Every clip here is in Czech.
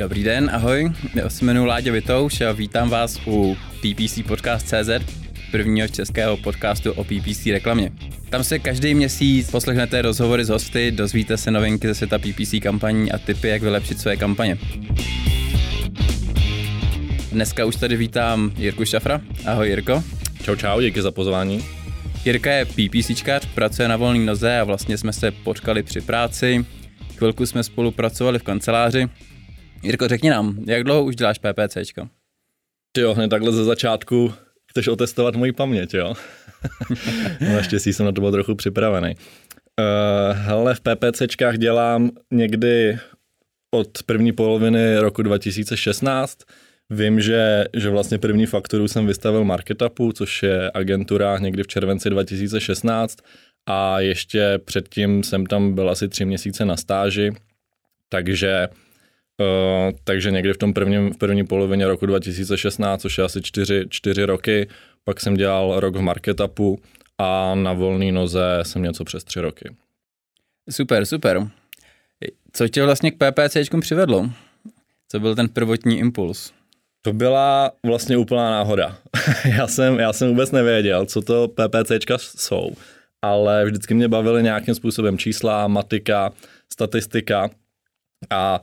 Dobrý den, ahoj, já se jmenuji Láďa Vitouš a vítám vás u PPC Podcast CZ, prvního českého podcastu o PPC reklamě. Tam se každý měsíc poslechnete rozhovory s hosty, dozvíte se novinky ze světa PPC kampaní a tipy, jak vylepšit své kampaně. Dneska už tady vítám Jirku Šafra. Ahoj Jirko. Čau čau, díky za pozvání. Jirka je PPCčkař, pracuje na volný noze a vlastně jsme se potkali při práci. Chvilku jsme spolupracovali v kanceláři. Jirko, řekni nám, jak dlouho už děláš PPCčko? Ty jo, hned takhle ze začátku chceš otestovat moji paměť, jo? no, naštěstí jsem na to byl trochu připravený. Uh, hele, v PPCčkách dělám někdy od první poloviny roku 2016. Vím, že, že vlastně první fakturu jsem vystavil Marketupu, což je agentura někdy v červenci 2016 a ještě předtím jsem tam byl asi tři měsíce na stáži, takže Uh, takže někdy v tom prvním, v první polovině roku 2016, což je asi čtyři, čtyři roky, pak jsem dělal rok v Marketupu a na volné noze jsem něco přes tři roky. Super, super. Co tě vlastně k PPCčkům přivedlo? Co byl ten prvotní impuls? To byla vlastně úplná náhoda. já, jsem, já jsem vůbec nevěděl, co to PPCčka jsou, ale vždycky mě bavily nějakým způsobem čísla, matika, statistika a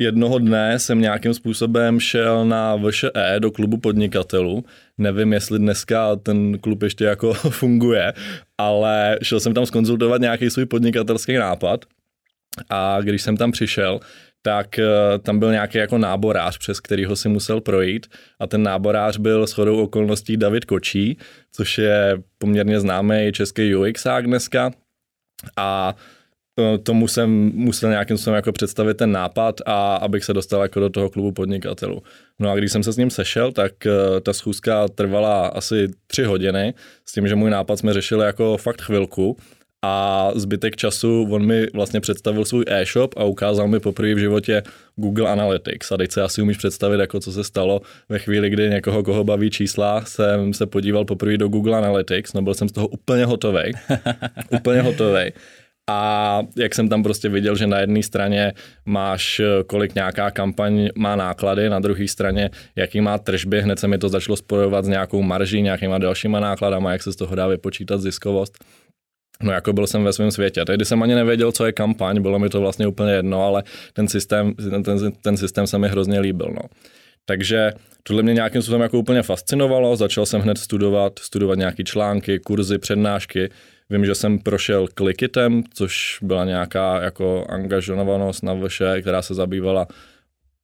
jednoho dne jsem nějakým způsobem šel na VŠE do klubu podnikatelů. Nevím, jestli dneska ten klub ještě jako funguje, ale šel jsem tam skonzultovat nějaký svůj podnikatelský nápad. A když jsem tam přišel, tak eh, tam byl nějaký jako náborář, přes kterýho si musel projít. A ten náborář byl s chodou okolností David Kočí, což je poměrně známý český UXák dneska. A eh, tomu jsem musel nějakým způsobem jako představit ten nápad a abych se dostal jako do toho klubu podnikatelů. No a když jsem se s ním sešel, tak eh, ta schůzka trvala asi tři hodiny s tím, že můj nápad jsme řešili jako fakt chvilku a zbytek času on mi vlastně představil svůj e-shop a ukázal mi poprvé v životě Google Analytics. A teď se asi umíš představit, jako co se stalo ve chvíli, kdy někoho, koho baví čísla, jsem se podíval poprvé do Google Analytics, no byl jsem z toho úplně hotový. úplně hotový. A jak jsem tam prostě viděl, že na jedné straně máš, kolik nějaká kampaň má náklady, na druhé straně, jaký má tržby, hned se mi to začalo spojovat s nějakou marží, nějakýma dalšíma nákladama, jak se z toho dá vypočítat ziskovost. No jako byl jsem ve svém světě. Tehdy jsem ani nevěděl, co je kampaň, bylo mi to vlastně úplně jedno, ale ten systém, ten, ten, ten systém se mi hrozně líbil. No. Takže tohle mě nějakým způsobem jako úplně fascinovalo, začal jsem hned studovat, studovat nějaké články, kurzy, přednášky. Vím, že jsem prošel klikitem, což byla nějaká jako angažovanost na vše, která se zabývala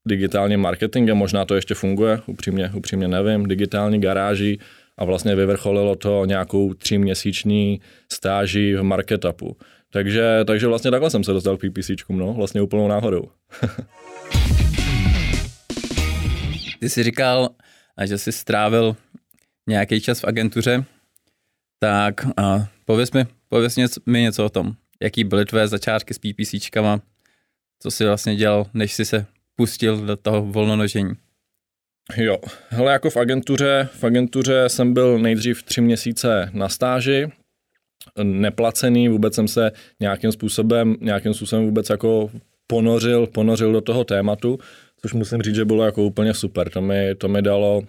digitálním marketingem, možná to ještě funguje, upřímně, upřímně nevím, digitální garáží, a vlastně vyvrcholilo to nějakou tříměsíční stáží v marketupu. Takže, takže vlastně takhle jsem se dostal k PPCčkům, no, vlastně úplnou náhodou. Ty jsi říkal, že jsi strávil nějaký čas v agentuře, tak a pověz mi, pověz něco, mi něco o tom. Jaký byly tvé začátky s PPCčkama, co jsi vlastně dělal, než jsi se pustil do toho volnonožení? Jo, hele, jako v agentuře, v agentuře jsem byl nejdřív tři měsíce na stáži, neplacený, vůbec jsem se nějakým způsobem, nějakým způsobem vůbec jako ponořil, ponořil do toho tématu, což musím říct, že bylo jako úplně super. To mi, to mi dalo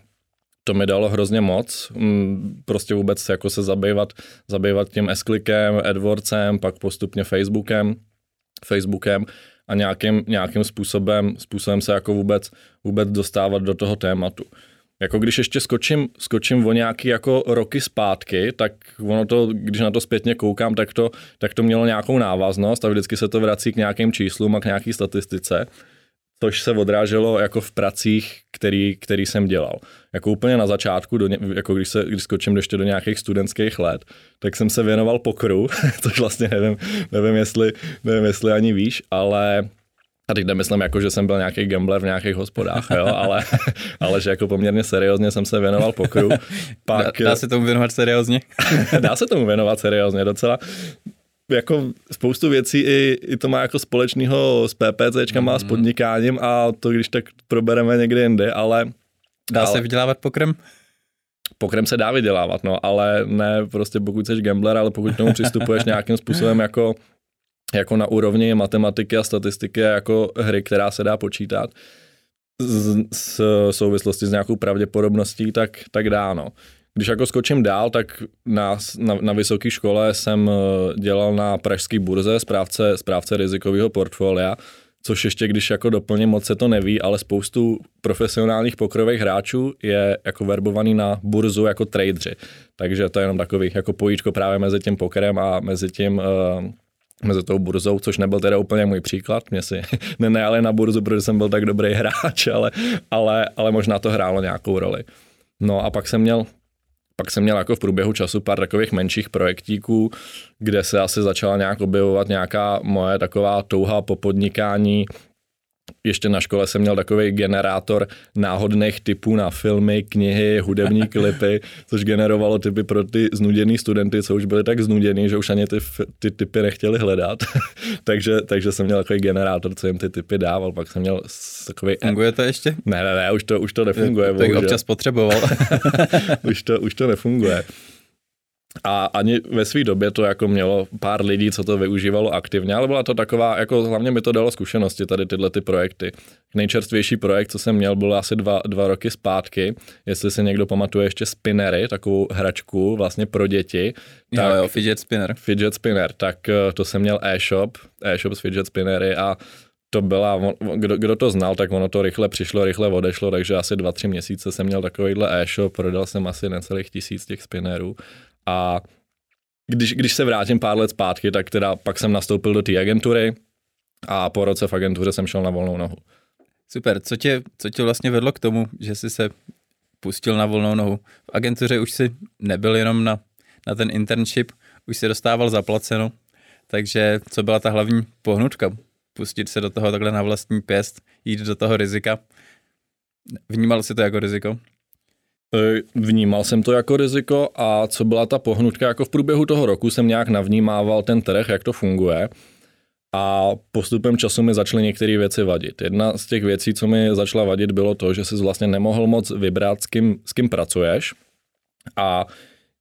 to mi dalo hrozně moc, mm, prostě vůbec jako se zabývat, zabývat tím S-klikem, AdWordsem, pak postupně Facebookem, Facebookem a nějakým, nějakým způsobem, způsobem se jako vůbec, vůbec dostávat do toho tématu. Jako když ještě skočím, skočím o nějaký jako roky zpátky, tak ono to, když na to zpětně koukám, tak to, tak to mělo nějakou návaznost a vždycky se to vrací k nějakým číslům a k nějaký statistice což se odráželo jako v pracích, který, který jsem dělal. Jako úplně na začátku, do, jako když, se, když skočím ještě do nějakých studentských let, tak jsem se věnoval pokru, což vlastně nevím, nevím, jestli, nevím, jestli ani víš, ale a teď nemyslím jako, že jsem byl nějaký gambler v nějakých hospodách, jo, ale, ale že jako poměrně seriózně jsem se věnoval pokru. Pak, dá, dá se tomu věnovat seriózně? dá se tomu věnovat seriózně docela jako spoustu věcí i, i to má jako společného s PPCčkama mm. a s mhm. podnikáním a to když tak probereme někdy jindy, ale... Dá ale, se vydělávat pokrem? Pokrem se dá vydělávat, no, ale ne prostě pokud jsi gambler, ale pokud k tomu přistupuješ nějakým způsobem jako, jako na úrovni matematiky a statistiky jako hry, která se dá počítat. z, z souvislosti s nějakou pravděpodobností, tak, tak dáno. Když jako skočím dál, tak na, na, na vysoké škole jsem eh, dělal na pražské burze správce, správce rizikového portfolia, což ještě když jako doplně moc se to neví, ale spoustu profesionálních pokrových hráčů je jako verbovaný na burzu jako tradeři. Takže to je jenom takový jako pojíčko právě mezi tím pokerem a mezi tím uh, mezi tou burzou, což nebyl teda úplně můj příklad. Mě si nenajali na burzu, protože jsem byl tak dobrý hráč, ale, ale, ale možná to hrálo nějakou roli. No a pak jsem měl pak jsem měl jako v průběhu času pár takových menších projektíků, kde se asi začala nějak objevovat nějaká moje taková touha po podnikání, ještě na škole jsem měl takový generátor náhodných typů na filmy, knihy, hudební klipy, což generovalo typy pro ty znuděný studenty, co už byli tak znuděný, že už ani ty, ty typy nechtěli hledat. takže, takže jsem měl takový generátor, co jim ty typy dával. Pak jsem měl takový... Funguje to ještě? Ne, ne, ne, už to, už to nefunguje. Tak občas potřeboval. už, to, už to nefunguje. A ani ve své době to jako mělo pár lidí, co to využívalo aktivně, ale byla to taková, jako hlavně mi to dalo zkušenosti, tady tyhle ty projekty. Nejčerstvější projekt, co jsem měl, byl asi dva, dva roky zpátky, jestli si někdo pamatuje ještě spinnery, takovou hračku vlastně pro děti. Tak, jo, jo, fidget spinner. Fidget spinner, tak eh, to jsem měl e-shop, e-shop s fidget spinnery a to byla, kdo, kdo to znal, tak ono to rychle přišlo, rychle odešlo, takže asi dva, tři měsíce jsem měl takovýhle e-shop, prodal jsem asi necelých tisíc těch spinnerů a když, když se vrátím pár let zpátky, tak teda pak jsem nastoupil do té agentury a po roce v agentuře jsem šel na volnou nohu. Super, co tě, co tě vlastně vedlo k tomu, že jsi se pustil na volnou nohu? V agentuře už si nebyl jenom na, na ten internship, už si dostával zaplaceno, takže co byla ta hlavní pohnutka? Pustit se do toho takhle na vlastní pěst, jít do toho rizika. Vnímal si to jako riziko? E, vnímal jsem to jako riziko a co byla ta pohnutka, jako v průběhu toho roku jsem nějak navnímával ten trh, jak to funguje a postupem času mi začaly některé věci vadit. Jedna z těch věcí, co mi začala vadit, bylo to, že jsi vlastně nemohl moc vybrat, s kým, s kým pracuješ a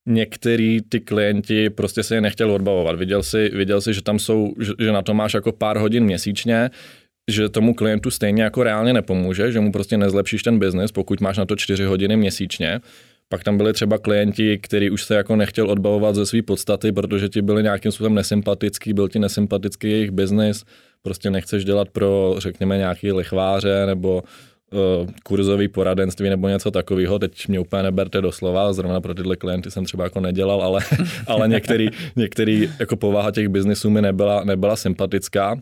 některý ty klienti prostě se je nechtěl odbavovat. Viděl si, viděl si že tam jsou, že, že na to máš jako pár hodin měsíčně, že tomu klientu stejně jako reálně nepomůže, že mu prostě nezlepšíš ten biznis, pokud máš na to čtyři hodiny měsíčně. Pak tam byli třeba klienti, který už se jako nechtěl odbavovat ze své podstaty, protože ti byli nějakým způsobem nesympatický, byl ti nesympatický jejich biznis, prostě nechceš dělat pro, řekněme, nějaký lichváře nebo uh, kurzový poradenství nebo něco takového. Teď mě úplně neberte doslova, zrovna pro tyhle klienty jsem třeba jako nedělal, ale, ale některý, některý jako povaha těch biznisů mi nebyla, nebyla sympatická.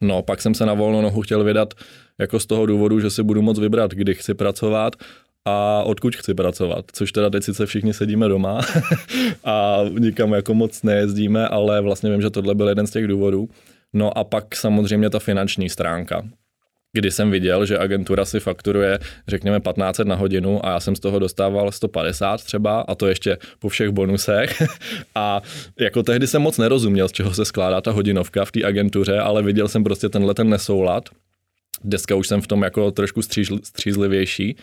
No, pak jsem se na volnou nohu chtěl vydat jako z toho důvodu, že si budu moc vybrat, kdy chci pracovat a odkud chci pracovat, což teda teď sice všichni sedíme doma a nikam jako moc nejezdíme, ale vlastně vím, že tohle byl jeden z těch důvodů. No a pak samozřejmě ta finanční stránka kdy jsem viděl, že agentura si fakturuje, řekněme, 15 na hodinu a já jsem z toho dostával 150 třeba a to ještě po všech bonusech. a jako tehdy jsem moc nerozuměl, z čeho se skládá ta hodinovka v té agentuře, ale viděl jsem prostě tenhle ten nesoulad. Dneska už jsem v tom jako trošku střízl, střízlivější,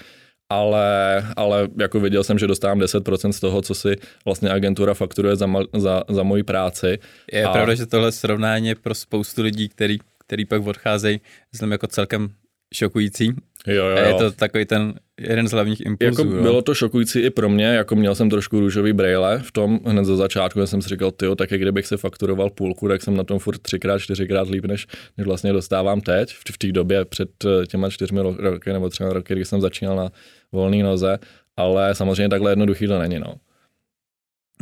ale, ale jako viděl jsem, že dostávám 10% z toho, co si vlastně agentura fakturuje za, za, za moji práci. Je a... pravda, že tohle srovnání je pro spoustu lidí, který který pak odcházejí, myslím jako celkem šokující. Jo, jo, jo. A je to takový ten jeden z hlavních impulsů. Jako bylo to šokující i pro mě, jako měl jsem trošku růžový brejle v tom hned za začátku, jsem si říkal, ty tak kdybych se fakturoval půlku, tak jsem na tom furt třikrát, čtyřikrát líp, než, než vlastně dostávám teď, v, v té době před eh, těma čtyřmi roky nebo třeba roky, kdy jsem začínal na volné noze, ale samozřejmě takhle jednoduchý to není, no.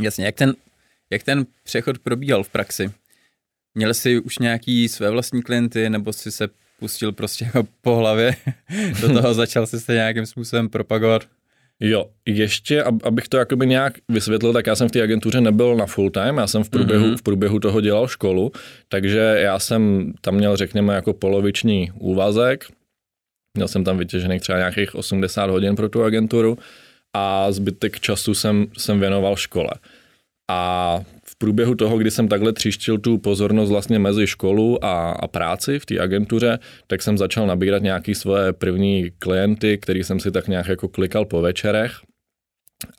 Jasně, jak ten, jak ten přechod probíhal v praxi? Měl jsi už nějaký své vlastní klienty, nebo jsi se pustil prostě jako po hlavě do toho, začal si se nějakým způsobem propagovat? Jo, ještě, abych to jakoby nějak vysvětlil, tak já jsem v té agentuře nebyl na full time, já jsem v průběhu, mm-hmm. v průběhu toho dělal školu, takže já jsem tam měl, řekněme, jako poloviční úvazek, měl jsem tam vytěžených třeba nějakých 80 hodin pro tu agenturu a zbytek času jsem, jsem věnoval škole. A průběhu toho, kdy jsem takhle tříštil tu pozornost vlastně mezi školu a, a práci v té agentuře, tak jsem začal nabírat nějaký svoje první klienty, který jsem si tak nějak jako klikal po večerech.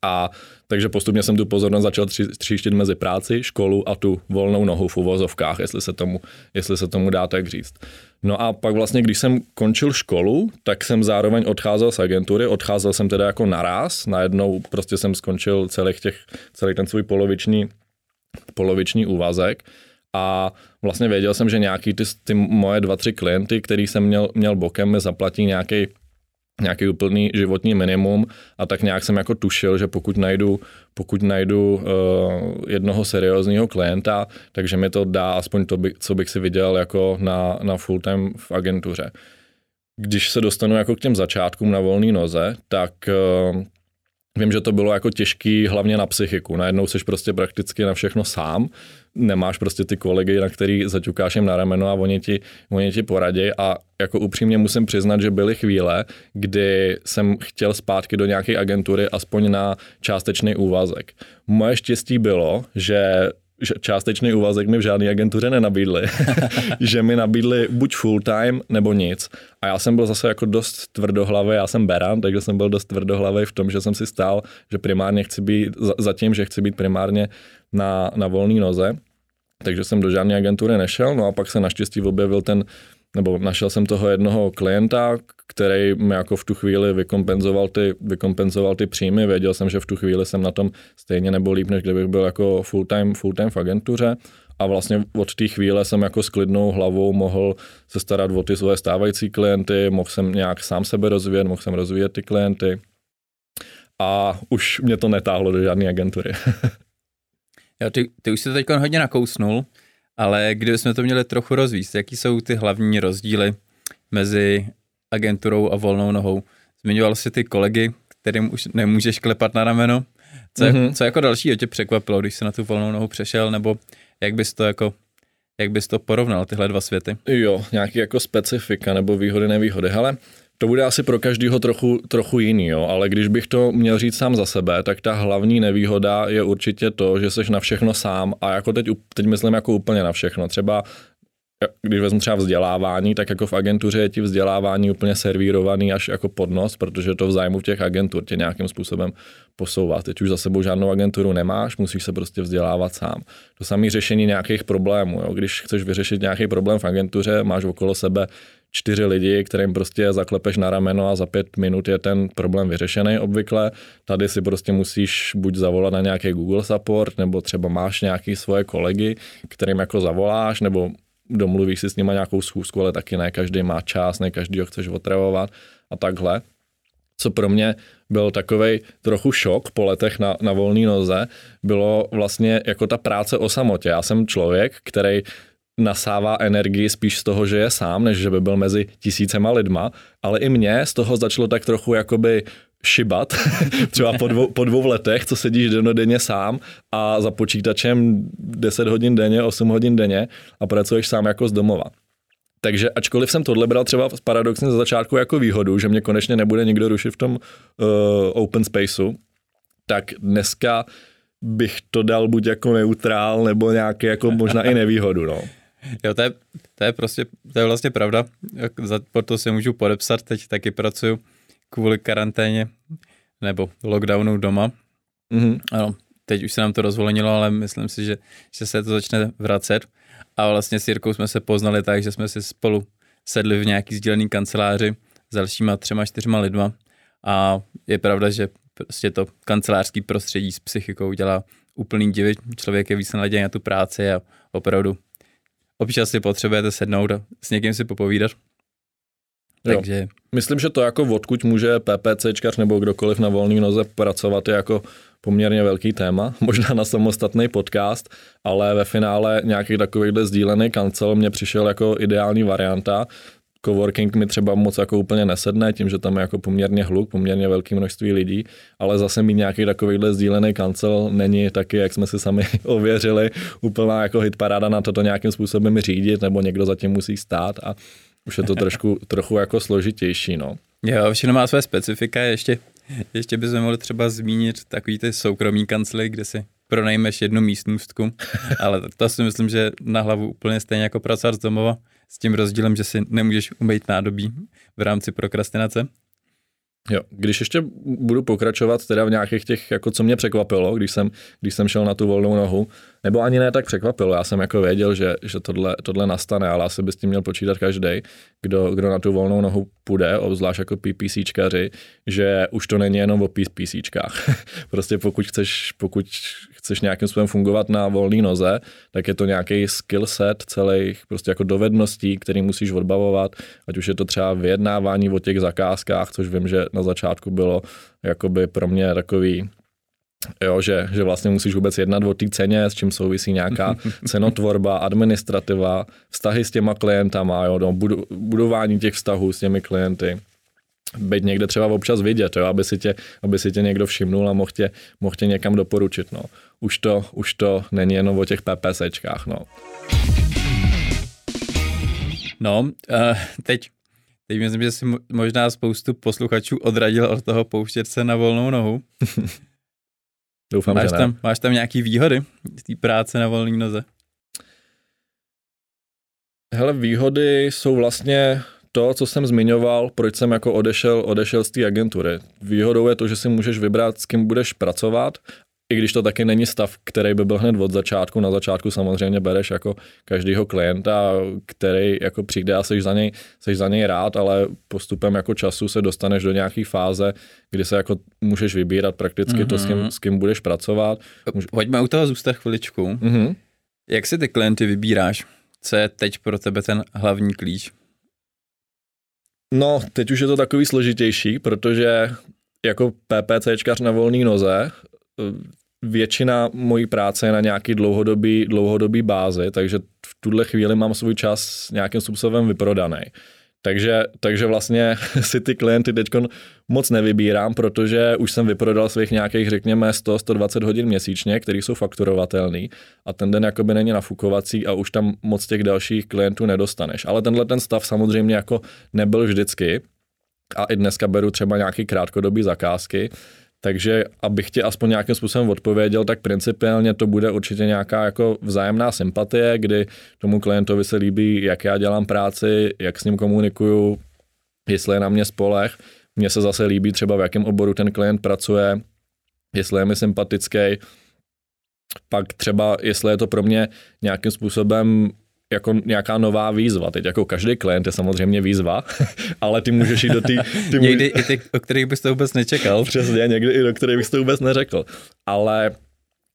A takže postupně jsem tu pozornost začal tři, tříštit mezi práci, školu a tu volnou nohu v uvozovkách, jestli se tomu, jestli se tomu dá tak říct. No a pak vlastně, když jsem končil školu, tak jsem zároveň odcházel z agentury, odcházel jsem teda jako naraz, najednou prostě jsem skončil celý, těch, celý ten svůj poloviční, poloviční úvazek a vlastně věděl jsem, že nějaký ty, ty moje dva, tři klienty, který jsem měl, měl bokem, mi zaplatí nějaký nějaký úplný životní minimum a tak nějak jsem jako tušil, že pokud najdu, pokud najdu uh, jednoho seriózního klienta, takže mi to dá aspoň to, by, co bych si viděl jako na, na full time v agentuře. Když se dostanu jako k těm začátkům na volné noze, tak uh, Vím, že to bylo jako těžký hlavně na psychiku. Najednou jsi prostě prakticky na všechno sám, nemáš prostě ty kolegy, na který zaťukáš jim na rameno a oni ti, oni ti poradí a jako upřímně musím přiznat, že byly chvíle, kdy jsem chtěl zpátky do nějaké agentury aspoň na částečný úvazek. Moje štěstí bylo, že částečný úvazek mi v žádné agentuře nenabídli, že mi nabídli buď full time nebo nic. A já jsem byl zase jako dost tvrdohlavý, já jsem beran, takže jsem byl dost tvrdohlavý v tom, že jsem si stál, že primárně chci být, zatím, že chci být primárně na, na volné noze. Takže jsem do žádné agentury nešel, no a pak se naštěstí objevil ten nebo našel jsem toho jednoho klienta, který mi jako v tu chvíli vykompenzoval ty, vykompenzoval ty příjmy. Věděl jsem, že v tu chvíli jsem na tom stejně nebo líp, než kdybych byl jako full time, full time v agentuře. A vlastně od té chvíle jsem jako s klidnou hlavou mohl se starat o ty svoje stávající klienty, mohl jsem nějak sám sebe rozvíjet, mohl jsem rozvíjet ty klienty. A už mě to netáhlo do žádné agentury. jo, ty, ty už jsi teď hodně nakousnul. Ale kdybychom to měli trochu rozvíct, jaký jsou ty hlavní rozdíly mezi agenturou a volnou nohou? Zmiňoval jsi ty kolegy, kterým už nemůžeš klepat na rameno. Co, mm-hmm. co jako další tě překvapilo, když jsi na tu volnou nohu přešel, nebo jak bys to jako jak bys to porovnal, tyhle dva světy? Jo, nějaký jako specifika nebo výhody, nevýhody. Hele, to bude asi pro každého trochu, trochu jiný, jo, ale když bych to měl říct sám za sebe, tak ta hlavní nevýhoda je určitě to, že jsi na všechno sám a jako teď, teď myslím jako úplně na všechno. Třeba když vezmu třeba vzdělávání, tak jako v agentuře je ti vzdělávání úplně servírovaný až jako podnos, protože to v zájmu těch agentur tě nějakým způsobem posouvá. Teď už za sebou žádnou agenturu nemáš, musíš se prostě vzdělávat sám. To samé řešení nějakých problémů. Jo. Když chceš vyřešit nějaký problém v agentuře, máš okolo sebe čtyři lidi, kterým prostě zaklepeš na rameno a za pět minut je ten problém vyřešený obvykle. Tady si prostě musíš buď zavolat na nějaký Google support, nebo třeba máš nějaký svoje kolegy, kterým jako zavoláš, nebo domluvíš si s nima nějakou schůzku, ale taky ne každý má čas, ne každý ho chceš otravovat a takhle. Co pro mě byl takový trochu šok po letech na, na volné noze, bylo vlastně jako ta práce o samotě. Já jsem člověk, který nasává energii spíš z toho, že je sám, než že by byl mezi tisícema lidma, ale i mě z toho začalo tak trochu jakoby šibat, třeba po dvou, po dvou letech, co sedíš denodenně sám a za počítačem 10 hodin denně, 8 hodin denně a pracuješ sám jako z domova. Takže ačkoliv jsem tohle bral třeba paradoxně za začátku jako výhodu, že mě konečně nebude nikdo rušit v tom uh, open spaceu, tak dneska bych to dal buď jako neutrál, nebo nějaký jako možná i nevýhodu, no. Jo, to je, to je prostě, to je vlastně pravda. Za, to si můžu podepsat, teď taky pracuju kvůli karanténě nebo lockdownu doma. Mm-hmm. Ano, teď už se nám to rozvolenilo, ale myslím si, že, že se to začne vracet. A vlastně s Jirkou jsme se poznali tak, že jsme si spolu sedli v nějaký sdílený kanceláři s dalšíma třema, čtyřma lidma. A je pravda, že prostě to kancelářský prostředí s psychikou dělá úplný divy. Člověk je víc naladěný na tu práci a opravdu občas si potřebujete sednout a s někým si popovídat. Takže... Jo. Myslím, že to jako odkud může PPCčkař nebo kdokoliv na volný noze pracovat je jako poměrně velký téma, možná na samostatný podcast, ale ve finále nějaký takovýhle sdílený kancel mě přišel jako ideální varianta. Coworking mi třeba moc jako úplně nesedne, tím, že tam je jako poměrně hluk, poměrně velké množství lidí, ale zase mít nějaký takovýhle sdílený kancel není taky, jak jsme si sami ověřili, úplná jako hitparáda na to, to nějakým způsobem řídit, nebo někdo zatím musí stát a už je to trošku, trochu jako složitější, no. Jo, všechno má své specifika, ještě, ještě bychom mohli třeba zmínit takový ty soukromý kancely, kde si pronajmeš jednu místnostku, ale to si myslím, že na hlavu úplně stejně jako pracovat z domova, s tím rozdílem, že si nemůžeš umýt nádobí v rámci prokrastinace. Jo, když ještě budu pokračovat teda v nějakých těch, jako co mě překvapilo, když jsem, když jsem šel na tu volnou nohu, nebo ani ne tak překvapilo, já jsem jako věděl, že, že tohle, tohle nastane, ale asi by s tím měl počítat každý, kdo, kdo na tu volnou nohu půjde, obzvlášť jako PPCčkaři, že už to není jenom o PPCčkách. prostě pokud chceš, pokud chceš nějakým způsobem fungovat na volné noze, tak je to nějaký skill set celých prostě jako dovedností, který musíš odbavovat, ať už je to třeba vyjednávání o těch zakázkách, což vím, že na začátku bylo jakoby pro mě takový Jo, že, že vlastně musíš vůbec jednat o té ceně, s čím souvisí nějaká cenotvorba, administrativa, vztahy s těma klientama, jo, no, budování těch vztahů s těmi klienty. Být někde třeba občas vidět, jo, aby, si tě, aby si tě někdo všimnul a mohl tě, mohl tě někam doporučit. No. Už, to, už to není jenom o těch PPSčkách. No, no uh, teď Teď myslím, že si možná spoustu posluchačů odradil od toho pouštět se na volnou nohu. Doufám, máš že ne. Tam, máš tam nějaký výhody z té práce na volné noze? Hele, výhody jsou vlastně to, co jsem zmiňoval, proč jsem jako odešel, odešel z té agentury. Výhodou je to, že si můžeš vybrat, s kým budeš pracovat i když to taky není stav, který by byl hned od začátku. Na začátku samozřejmě bereš jako každýho klienta, který jako přijde a jsi za něj, jsi za něj rád, ale postupem jako času se dostaneš do nějaké fáze, kdy se jako můžeš vybírat prakticky mm-hmm. to, s kým, mhm. s kým budeš pracovat. Můž... Pojďme u toho zůstat chviličku. Mm-hmm. Jak si ty klienty vybíráš? Co je teď pro tebe ten hlavní klíč? No, teď už je to takový složitější, protože jako PPCčkař na volné noze většina mojí práce je na nějaký dlouhodobý, dlouhodobý bázi, takže v tuhle chvíli mám svůj čas nějakým způsobem vyprodaný. Takže, takže vlastně si ty klienty teď moc nevybírám, protože už jsem vyprodal svých nějakých, řekněme, 100-120 hodin měsíčně, které jsou fakturovatelné a ten den jakoby není nafukovací a už tam moc těch dalších klientů nedostaneš. Ale tenhle ten stav samozřejmě jako nebyl vždycky a i dneska beru třeba nějaký krátkodobý zakázky, takže abych ti aspoň nějakým způsobem odpověděl, tak principiálně to bude určitě nějaká jako vzájemná sympatie, kdy tomu klientovi se líbí, jak já dělám práci, jak s ním komunikuju, jestli je na mě spolech. Mně se zase líbí třeba v jakém oboru ten klient pracuje, jestli je mi sympatický, pak třeba, jestli je to pro mě nějakým způsobem jako nějaká nová výzva. Teď jako každý klient je samozřejmě výzva, ale ty můžeš jít do té... Ty někdy i ty, o kterých bys to vůbec nečekal. Přesně, někdy i do kterých bys to vůbec neřekl. Ale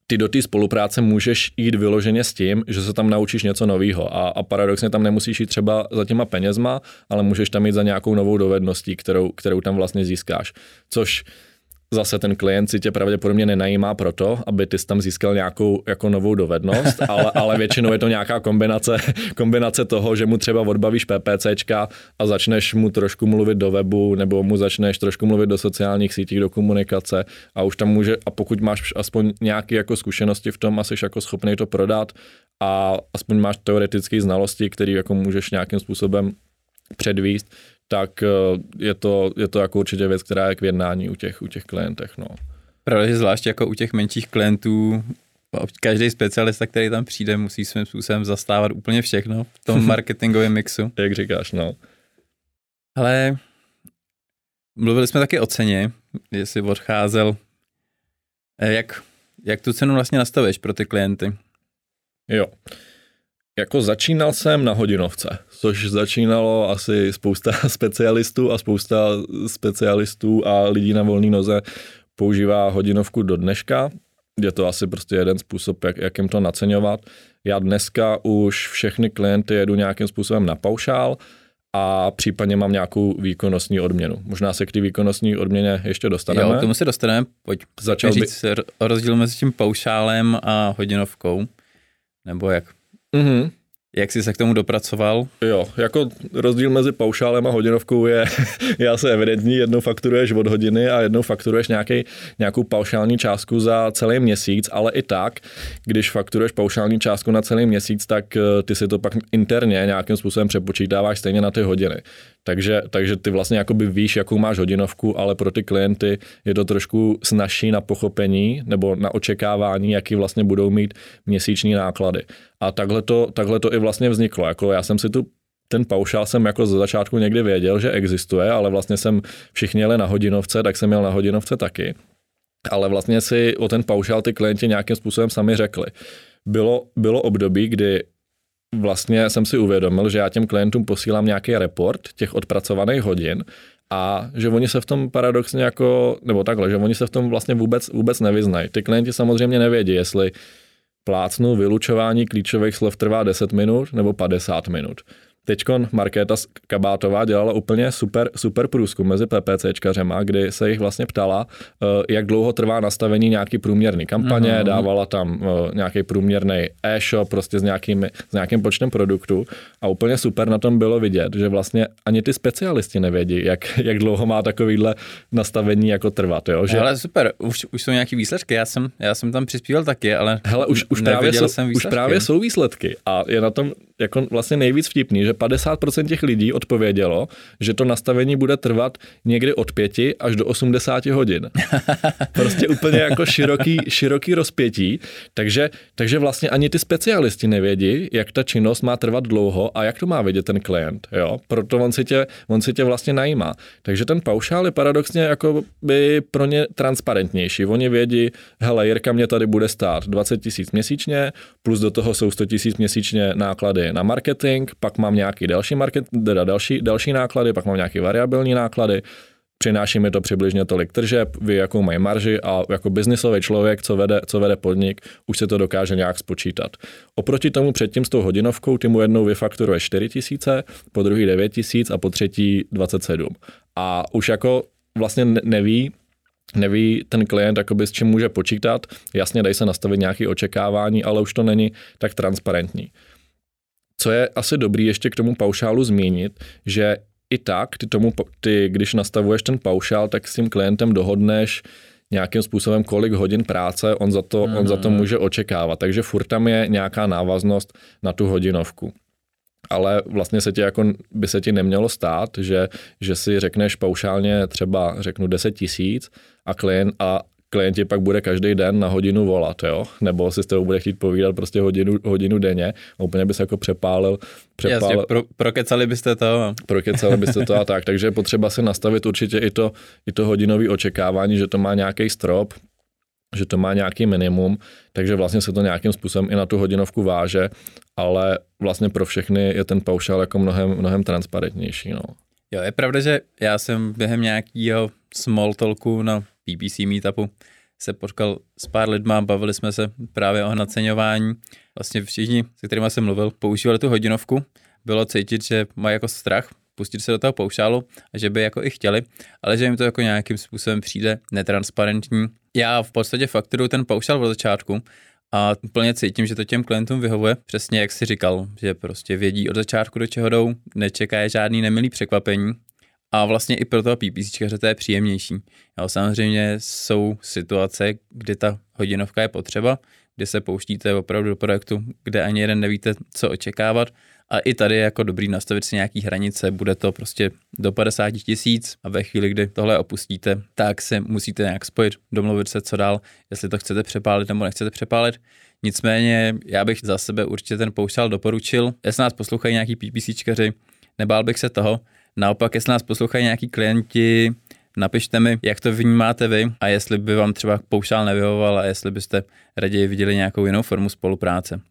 ty do té spolupráce můžeš jít vyloženě s tím, že se tam naučíš něco nového a, a paradoxně tam nemusíš jít třeba za těma penězma, ale můžeš tam jít za nějakou novou dovedností, kterou, kterou tam vlastně získáš. Což zase ten klient si tě pravděpodobně nenajímá proto, aby ty tam získal nějakou jako novou dovednost, ale, ale většinou je to nějaká kombinace, kombinace toho, že mu třeba odbavíš PPCčka a začneš mu trošku mluvit do webu, nebo mu začneš trošku mluvit do sociálních sítí, do komunikace a už tam může, a pokud máš aspoň nějaké jako zkušenosti v tom a jsi jako schopný to prodat a aspoň máš teoretické znalosti, které jako můžeš nějakým způsobem předvíst, tak eh, je to, je to jako určitě věc, která je k jednání u těch, u těch klientech. No. Pravda, že zvlášť jako u těch menších klientů každý specialista, který tam přijde, musí svým způsobem zastávat úplně všechno v tom marketingovém mixu. Jak říkáš, no. Ale mluvili jsme taky o ceně, jestli odcházel. Eh, jak, jak tu cenu vlastně nastavíš pro ty klienty? Jo. Jako začínal jsem na hodinovce, což začínalo asi spousta specialistů a spousta specialistů a lidí na volné noze používá hodinovku do dneška. Je to asi prostě jeden způsob, jak, jak jim to naceňovat. Já dneska už všechny klienty jedu nějakým způsobem na paušál a případně mám nějakou výkonnostní odměnu. Možná se k té výkonnostní odměně ještě dostaneme. Jo, k tomu se dostaneme. Pojď Začal říct by... rozdíl mezi tím paušálem a hodinovkou. Nebo jak Mm-hmm. Jak jsi se k tomu dopracoval? Jo, jako rozdíl mezi paušálem a hodinovkou je, je asi evidentní. Jednou fakturuješ od hodiny a jednou fakturuješ nějaký, nějakou paušální částku za celý měsíc, ale i tak, když fakturuješ paušální částku na celý měsíc, tak eh, ty si to pak interně nějakým způsobem přepočítáváš stejně na ty hodiny. Takže, takže ty vlastně jakoby víš, jakou máš hodinovku, ale pro ty klienty je to trošku snažší na pochopení nebo na očekávání, jaký vlastně budou mít měsíční náklady. A takhle to, takhle to i vlastně vzniklo. Jako já jsem si tu ten paušál jsem jako ze začátku někdy věděl, že existuje, ale vlastně jsem všichni jeli na hodinovce, tak jsem měl na hodinovce taky. Ale vlastně si o ten paušál ty klienti nějakým způsobem sami řekli. Bylo, bylo období, kdy vlastně jsem si uvědomil, že já těm klientům posílám nějaký report těch odpracovaných hodin a že oni se v tom paradoxně jako, nebo takhle, že oni se v tom vlastně vůbec, vůbec nevyznají. Ty klienti samozřejmě nevědí, jestli plácnu vylučování klíčových slov trvá 10 minut nebo 50 minut. Teďkon Markéta Kabátová dělala úplně super, super průzkum mezi PPCčkařema, kdy se jich vlastně ptala, eh, jak dlouho trvá nastavení nějaký průměrný kampaně, mm-hmm. dávala tam eh, nějaký průměrný e-shop prostě s, nějakým, s nějakým počtem produktů a úplně super na tom bylo vidět, že vlastně ani ty specialisti nevědí, jak, jak dlouho má takovýhle nastavení jako trvat. Jo? Že... Ale super, už, už jsou nějaký výsledky, já jsem, já jsem tam přispíval taky, ale Hele, už, už, právě jsou, jsem už právě jsou výsledky a je na tom jako vlastně nejvíc vtipný, že 50% těch lidí odpovědělo, že to nastavení bude trvat někdy od 5 až do 80 hodin. Prostě úplně jako široký, široký rozpětí, takže, takže vlastně ani ty specialisti nevědí, jak ta činnost má trvat dlouho a jak to má vědět ten klient, jo? Proto on si tě, on si tě vlastně najímá. Takže ten paušál je paradoxně jako by pro ně transparentnější. Oni vědí, hele, Jirka mě tady bude stát 20 tisíc měsíčně, plus do toho jsou 100 tisíc měsíčně náklady na marketing, pak mám nějaký další, market, teda další, další náklady, pak mám nějaké variabilní náklady, přináší mi to přibližně tolik tržeb, vy jakou mají marži a jako biznisový člověk, co vede, co vede podnik, už se to dokáže nějak spočítat. Oproti tomu předtím s tou hodinovkou ty mu jednou vyfakturuje 4 tisíce, po druhý 9 tisíc a po třetí 27. A už jako vlastně neví, neví ten klient, jakoby s čím může počítat. Jasně, dají se nastavit nějaké očekávání, ale už to není tak transparentní. Co je asi dobrý ještě k tomu paušálu zmínit, že i tak, ty tomu, ty, když nastavuješ ten paušál, tak s tím klientem dohodneš nějakým způsobem, kolik hodin práce on za to, mm. on za to mhm. může očekávat. Takže furt tam je nějaká návaznost na tu hodinovku. Ale vlastně se ti jako, by se ti nemělo stát, že, že si řekneš paušálně třeba řeknu 10 tisíc a klient a klienti pak bude každý den na hodinu volat, jo? nebo si s tebou bude chtít povídat prostě hodinu, hodinu denně a úplně by se jako přepálil. přepálil Jasně, pro, prokecali byste to. Prokecali byste to a tak, takže je potřeba si nastavit určitě i to, i to hodinové očekávání, že to má nějaký strop, že to má nějaký minimum, takže vlastně se to nějakým způsobem i na tu hodinovku váže, ale vlastně pro všechny je ten paušál jako mnohem, mnohem transparentnější. No. Jo, je pravda, že já jsem během nějakého small talku na PPC meetupu se potkal s pár lidma, bavili jsme se právě o naceňování. Vlastně všichni, se kterými jsem mluvil, používali tu hodinovku. Bylo cítit, že mají jako strach pustit se do toho paušálu a že by jako i chtěli, ale že jim to jako nějakým způsobem přijde netransparentní. Já v podstatě fakturuju ten paušál od začátku a úplně cítím, že to těm klientům vyhovuje, přesně jak si říkal, že prostě vědí od začátku, do čeho jdou, nečeká je žádný nemilý překvapení a vlastně i pro toho PPC to je příjemnější. Jo, samozřejmě jsou situace, kdy ta hodinovka je potřeba, kdy se pouštíte opravdu do projektu, kde ani jeden nevíte, co očekávat. A i tady je jako dobrý nastavit si nějaký hranice, bude to prostě do 50 tisíc a ve chvíli, kdy tohle opustíte, tak se musíte nějak spojit, domluvit se, co dál, jestli to chcete přepálit nebo nechcete přepálit. Nicméně já bych za sebe určitě ten poušťal doporučil. Jestli nás poslouchají nějaký PPCčkaři, nebál bych se toho, Naopak, jestli nás poslouchají nějaký klienti, napište mi, jak to vnímáte vy a jestli by vám třeba paušál nevyhovoval a jestli byste raději viděli nějakou jinou formu spolupráce.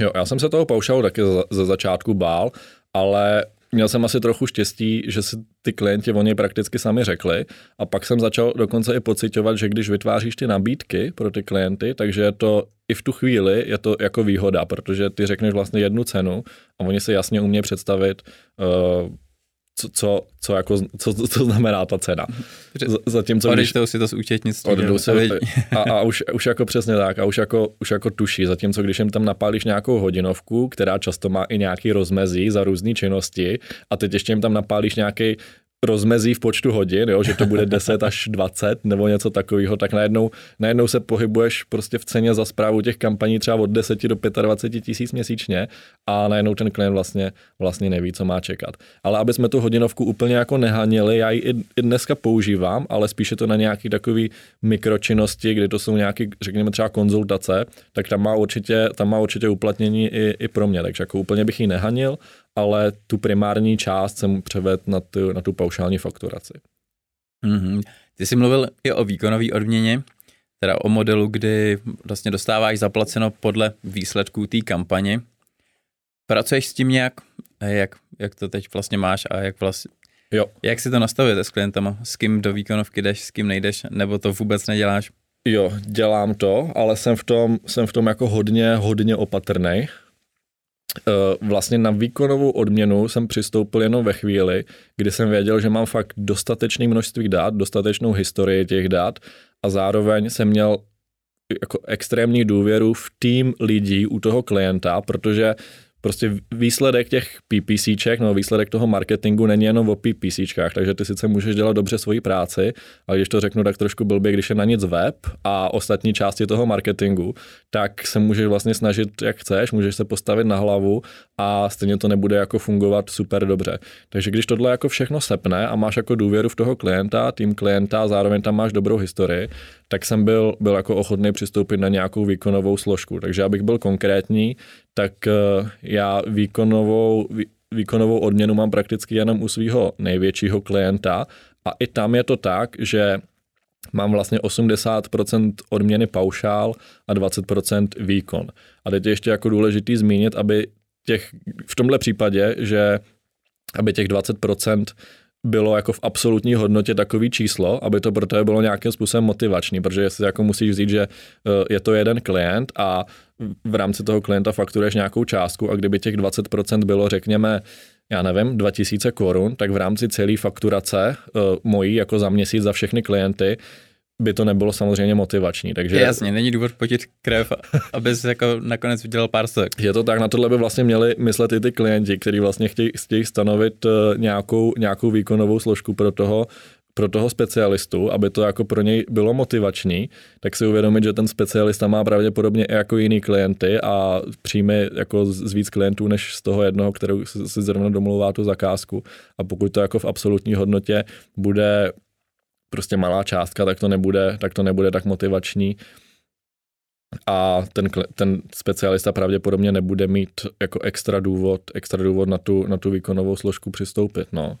Jo, já jsem se toho paušálu taky ze začátku bál, ale měl jsem asi trochu štěstí, že si ty klienti o něj prakticky sami řekli a pak jsem začal dokonce i pocitovat, že když vytváříš ty nabídky pro ty klienty, takže je to i v tu chvíli je to jako výhoda, protože ty řekneš vlastně jednu cenu a oni si jasně umějí představit, uh, co, co, co, jako, co, co znamená ta cena. Zatímco, Odečtou když, si to z účetnictví. Si, a, a už, už jako přesně tak, a už jako, už jako tuší, zatímco když jim tam napálíš nějakou hodinovku, která často má i nějaký rozmezí za různé činnosti, a teď ještě jim tam napálíš nějaký rozmezí v počtu hodin, jo, že to bude 10 až 20 nebo něco takového, tak najednou, najednou se pohybuješ prostě v ceně za zprávu těch kampaní třeba od 10 do 25 tisíc měsíčně a najednou ten klient vlastně, vlastně neví, co má čekat. Ale aby jsme tu hodinovku úplně jako nehanili, já ji i, i dneska používám, ale spíše to na nějaký takový mikročinnosti, kdy to jsou nějaký, řekněme třeba konzultace, tak tam má určitě, tam má určitě uplatnění i, i pro mě, takže jako úplně bych ji nehanil, ale tu primární část jsem převedl na tu, na tu paušální fakturaci. Mm-hmm. Ty jsi mluvil i o výkonové odměně, teda o modelu, kdy vlastně dostáváš zaplaceno podle výsledků té kampaně. Pracuješ s tím nějak, jak, jak to teď vlastně máš a jak vlastně, Jo. jak si to nastavujete s klientama? S kým do výkonovky jdeš, s kým nejdeš, nebo to vůbec neděláš? Jo, dělám to, ale jsem v tom, jsem v tom jako hodně, hodně opatrný. Vlastně na výkonovou odměnu jsem přistoupil jenom ve chvíli, kdy jsem věděl, že mám fakt dostatečné množství dát, dostatečnou historii těch dát a zároveň jsem měl jako extrémní důvěru v tým lidí u toho klienta, protože prostě výsledek těch PPCček, no výsledek toho marketingu není jenom o PPCčkách, takže ty sice můžeš dělat dobře svoji práci, ale když to řeknu tak trošku blbě, když je na nic web a ostatní části toho marketingu, tak se můžeš vlastně snažit, jak chceš, můžeš se postavit na hlavu a stejně to nebude jako fungovat super dobře. Takže když tohle jako všechno sepne a máš jako důvěru v toho klienta, tým klienta a zároveň tam máš dobrou historii, tak jsem byl, byl jako ochotný přistoupit na nějakou výkonovou složku. Takže abych byl konkrétní, tak eh, já výkonovou, výkonovou odměnu mám prakticky jenom u svého největšího klienta a i tam je to tak, že mám vlastně 80% odměny paušál a 20% výkon. A teď je ještě jako důležitý zmínit, aby těch, v tomhle případě, že aby těch 20% bylo jako v absolutní hodnotě takový číslo, aby to pro tebe bylo nějakým způsobem motivační, protože si jako musíš vzít, že eh, je to jeden klient a v rámci toho klienta fakturuješ nějakou částku a kdyby těch 20% bylo, řekněme, já nevím, 2000 korun, tak v rámci celé fakturace uh, mojí jako za měsíc za všechny klienty by to nebylo samozřejmě motivační. Takže... Jasně, není důvod potit krev, aby si jako nakonec vydělal pár stek. Je to tak, na tohle by vlastně měli myslet i ty klienti, kteří vlastně chtějí, chtějí stanovit eh, nějakou, nějakou výkonovou složku pro toho, pro toho specialistu, aby to jako pro něj bylo motivační, tak si uvědomit, že ten specialista má pravděpodobně i jako jiný klienty a přijme jako z víc klientů než z toho jednoho, kterou si zrovna domluvá tu zakázku. A pokud to jako v absolutní hodnotě bude prostě malá částka, tak to nebude, tak to nebude tak motivační a ten, ten specialista pravděpodobně nebude mít jako extra důvod, extra důvod na tu, na tu výkonovou složku přistoupit, no.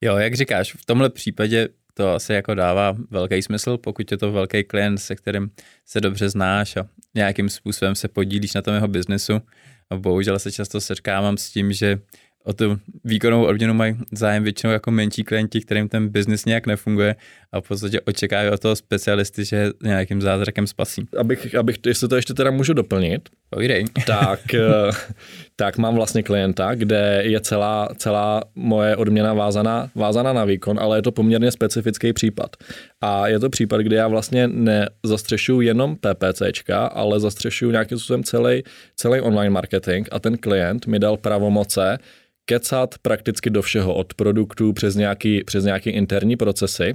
Jo, jak říkáš, v tomhle případě to asi jako dává velký smysl, pokud je to velký klient, se kterým se dobře znáš a nějakým způsobem se podílíš na tom jeho biznesu. A bohužel se často setkávám s tím, že o tu výkonnou odměnu mají zájem většinou jako menší klienti, kterým ten biznis nějak nefunguje a v podstatě očekávají od toho specialisty, že nějakým zázrakem spasí. Abych, abych jestli to ještě teda můžu doplnit, Povídej. tak, eh, tak mám vlastně klienta, kde je celá, celá moje odměna vázaná, vázaná na výkon, ale je to poměrně specifický případ. A je to případ, kdy já vlastně nezastřešuju jenom PPCčka, ale zastřešuju nějakým způsobem celý, celý online marketing a ten klient mi dal pravomoce kecat prakticky do všeho, od produktů přes nějaký, přes nějaký interní procesy.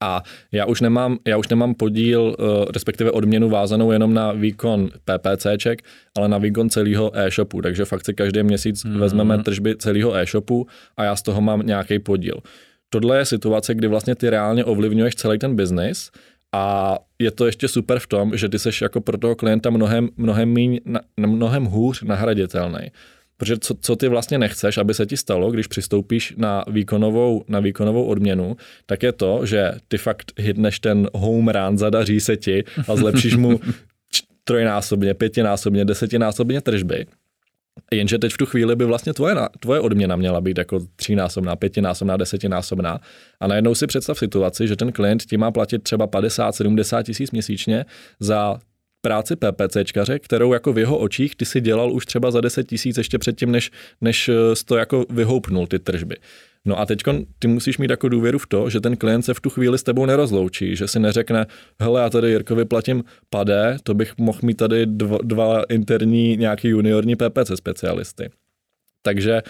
A já už nemám, já už nemám podíl, eh, respektive odměnu vázanou jenom na výkon PPCček, ale na výkon celého e-shopu. Takže fakt si každý měsíc mm. vezmeme tržby celého e-shopu a já z toho mám nějaký podíl. Tohle je situace, kdy vlastně ty reálně ovlivňuješ celý ten biznis a je to ještě super v tom, že ty seš jako pro toho klienta mnohem, mnohem, míň, mnohem hůř nahraditelný. Protože co, co ty vlastně nechceš, aby se ti stalo, když přistoupíš na výkonovou, na výkonovou odměnu, tak je to, že ty fakt hitneš ten home run, zadaří se ti a zlepšíš mu trojnásobně, pětinásobně, desetinásobně tržby. Jenže teď v tu chvíli by vlastně tvoje, tvoje odměna měla být jako třínásobná, pětinásobná, desetinásobná. A najednou si představ situaci, že ten klient ti má platit třeba 50-70 tisíc měsíčně za práci PPCčkaře, kterou jako v jeho očích ty si dělal už třeba za 10 tisíc ještě předtím, než, než eh, to jako vyhoupnul ty tržby. No a teď ty musíš mít jako důvěru v to, že ten klient se v tu chvíli s tebou nerozloučí, že si neřekne, hele, já tady Jirkovi platím padé, to bych mohl mít tady dva, dva interní nějaký juniorní PPC specialisty. Takže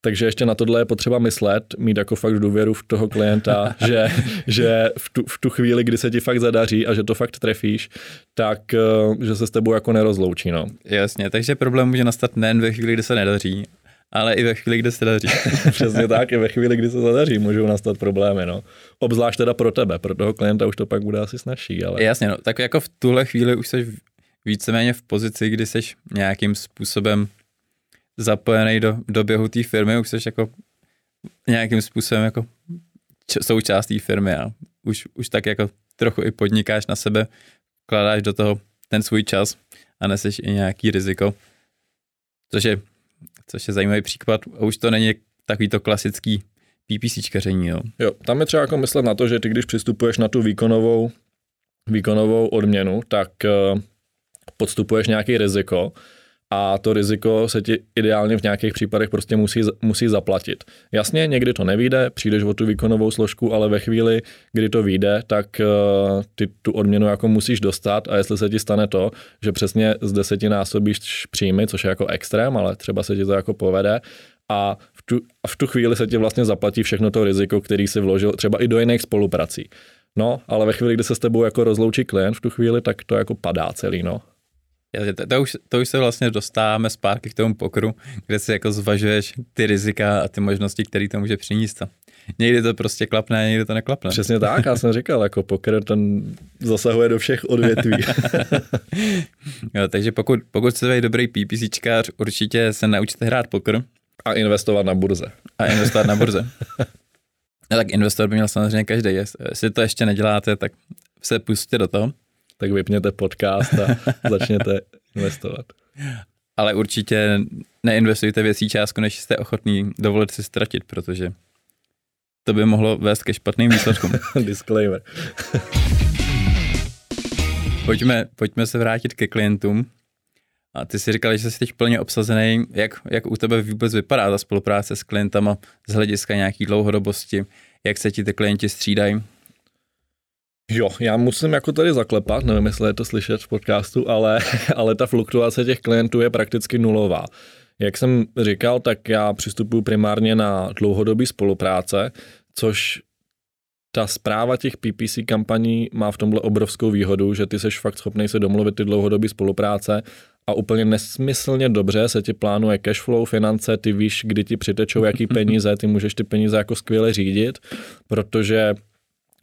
takže ještě na tohle je potřeba myslet, mít jako fakt důvěru v toho klienta, že, že v, tu, v tu chvíli, kdy se ti fakt zadaří a že to fakt trefíš, tak eh, že se s tebou jako nerozloučí. No. Jasně, takže problém může nastat nejen ve chvíli, kdy se nedaří, ale i ve chvíli, kdy se daří. Přesně tak, i ve chvíli, kdy se zadaří, můžou nastat problémy. No. Obzvlášť teda pro tebe, pro toho klienta už to pak bude asi snažší. Ale... Jasně, no, tak jako v tuhle chvíli už jsi víceméně v pozici, kdy jsi nějakým způsobem zapojený do, do běhu té firmy, už jsi jako nějakým způsobem jako součást té firmy a už, už tak jako trochu i podnikáš na sebe, kladáš do toho ten svůj čas a neseš i nějaký riziko, což je, což je zajímavý příklad. A už to není takový to klasický PPCčkaření. Jo. jo, tam je třeba jako myslet na to, že ty když přistupuješ na tu výkonovou, výkonovou odměnu, tak uh, podstupuješ nějaký riziko a to riziko se ti ideálně v nějakých případech prostě musí, musí zaplatit. Jasně, někdy to nevíde, přijdeš o tu výkonovou složku, ale ve chvíli, kdy to vyjde, tak uh, ty tu odměnu jako musíš dostat a jestli se ti stane to, že přesně z deseti násobíš příjmy, což je jako extrém, ale třeba se ti to jako povede a v tu, a v tu chvíli se ti vlastně zaplatí všechno to riziko, který si vložil třeba i do jiných spoluprací. No, ale ve chvíli, kdy se s tebou jako rozloučí klient v tu chvíli, tak to jako padá celý, no. To, to, už, to už se vlastně dostáváme zpátky k tomu pokru, kde si jako zvažuješ ty rizika a ty možnosti, které to může přinést. Někdy to prostě klapne, někdy to neklapne. Přesně tak, já jsem říkal, jako poker ten zasahuje do všech odvětví. jo, takže pokud, pokud jste být dobrý PPCčkář, určitě se naučte hrát poker. A investovat na burze. A investovat na burze. No, tak investovat by měl samozřejmě každý. Jestli to ještě neděláte, tak se pustíte do toho tak vypněte podcast a začněte investovat. Ale určitě neinvestujte věcí částku, než jste ochotný dovolit si ztratit, protože to by mohlo vést ke špatným výsledkům. Disclaimer. pojďme, pojďme se vrátit ke klientům. A ty si říkal, že jsi teď plně obsazený. Jak, jak u tebe vůbec vypadá ta spolupráce s klientama z hlediska nějaký dlouhodobosti? Jak se ti ty klienti střídají? Jo, já musím jako tady zaklepat, nevím, jestli je to slyšet v podcastu, ale, ale ta fluktuace těch klientů je prakticky nulová. Jak jsem říkal, tak já přistupuji primárně na dlouhodobý spolupráce, což ta zpráva těch PPC kampaní má v tomhle obrovskou výhodu, že ty seš fakt schopný se domluvit ty dlouhodobé spolupráce a úplně nesmyslně dobře se ti plánuje cashflow, finance, ty víš, kdy ti přitečou jaký peníze, ty můžeš ty peníze jako skvěle řídit, protože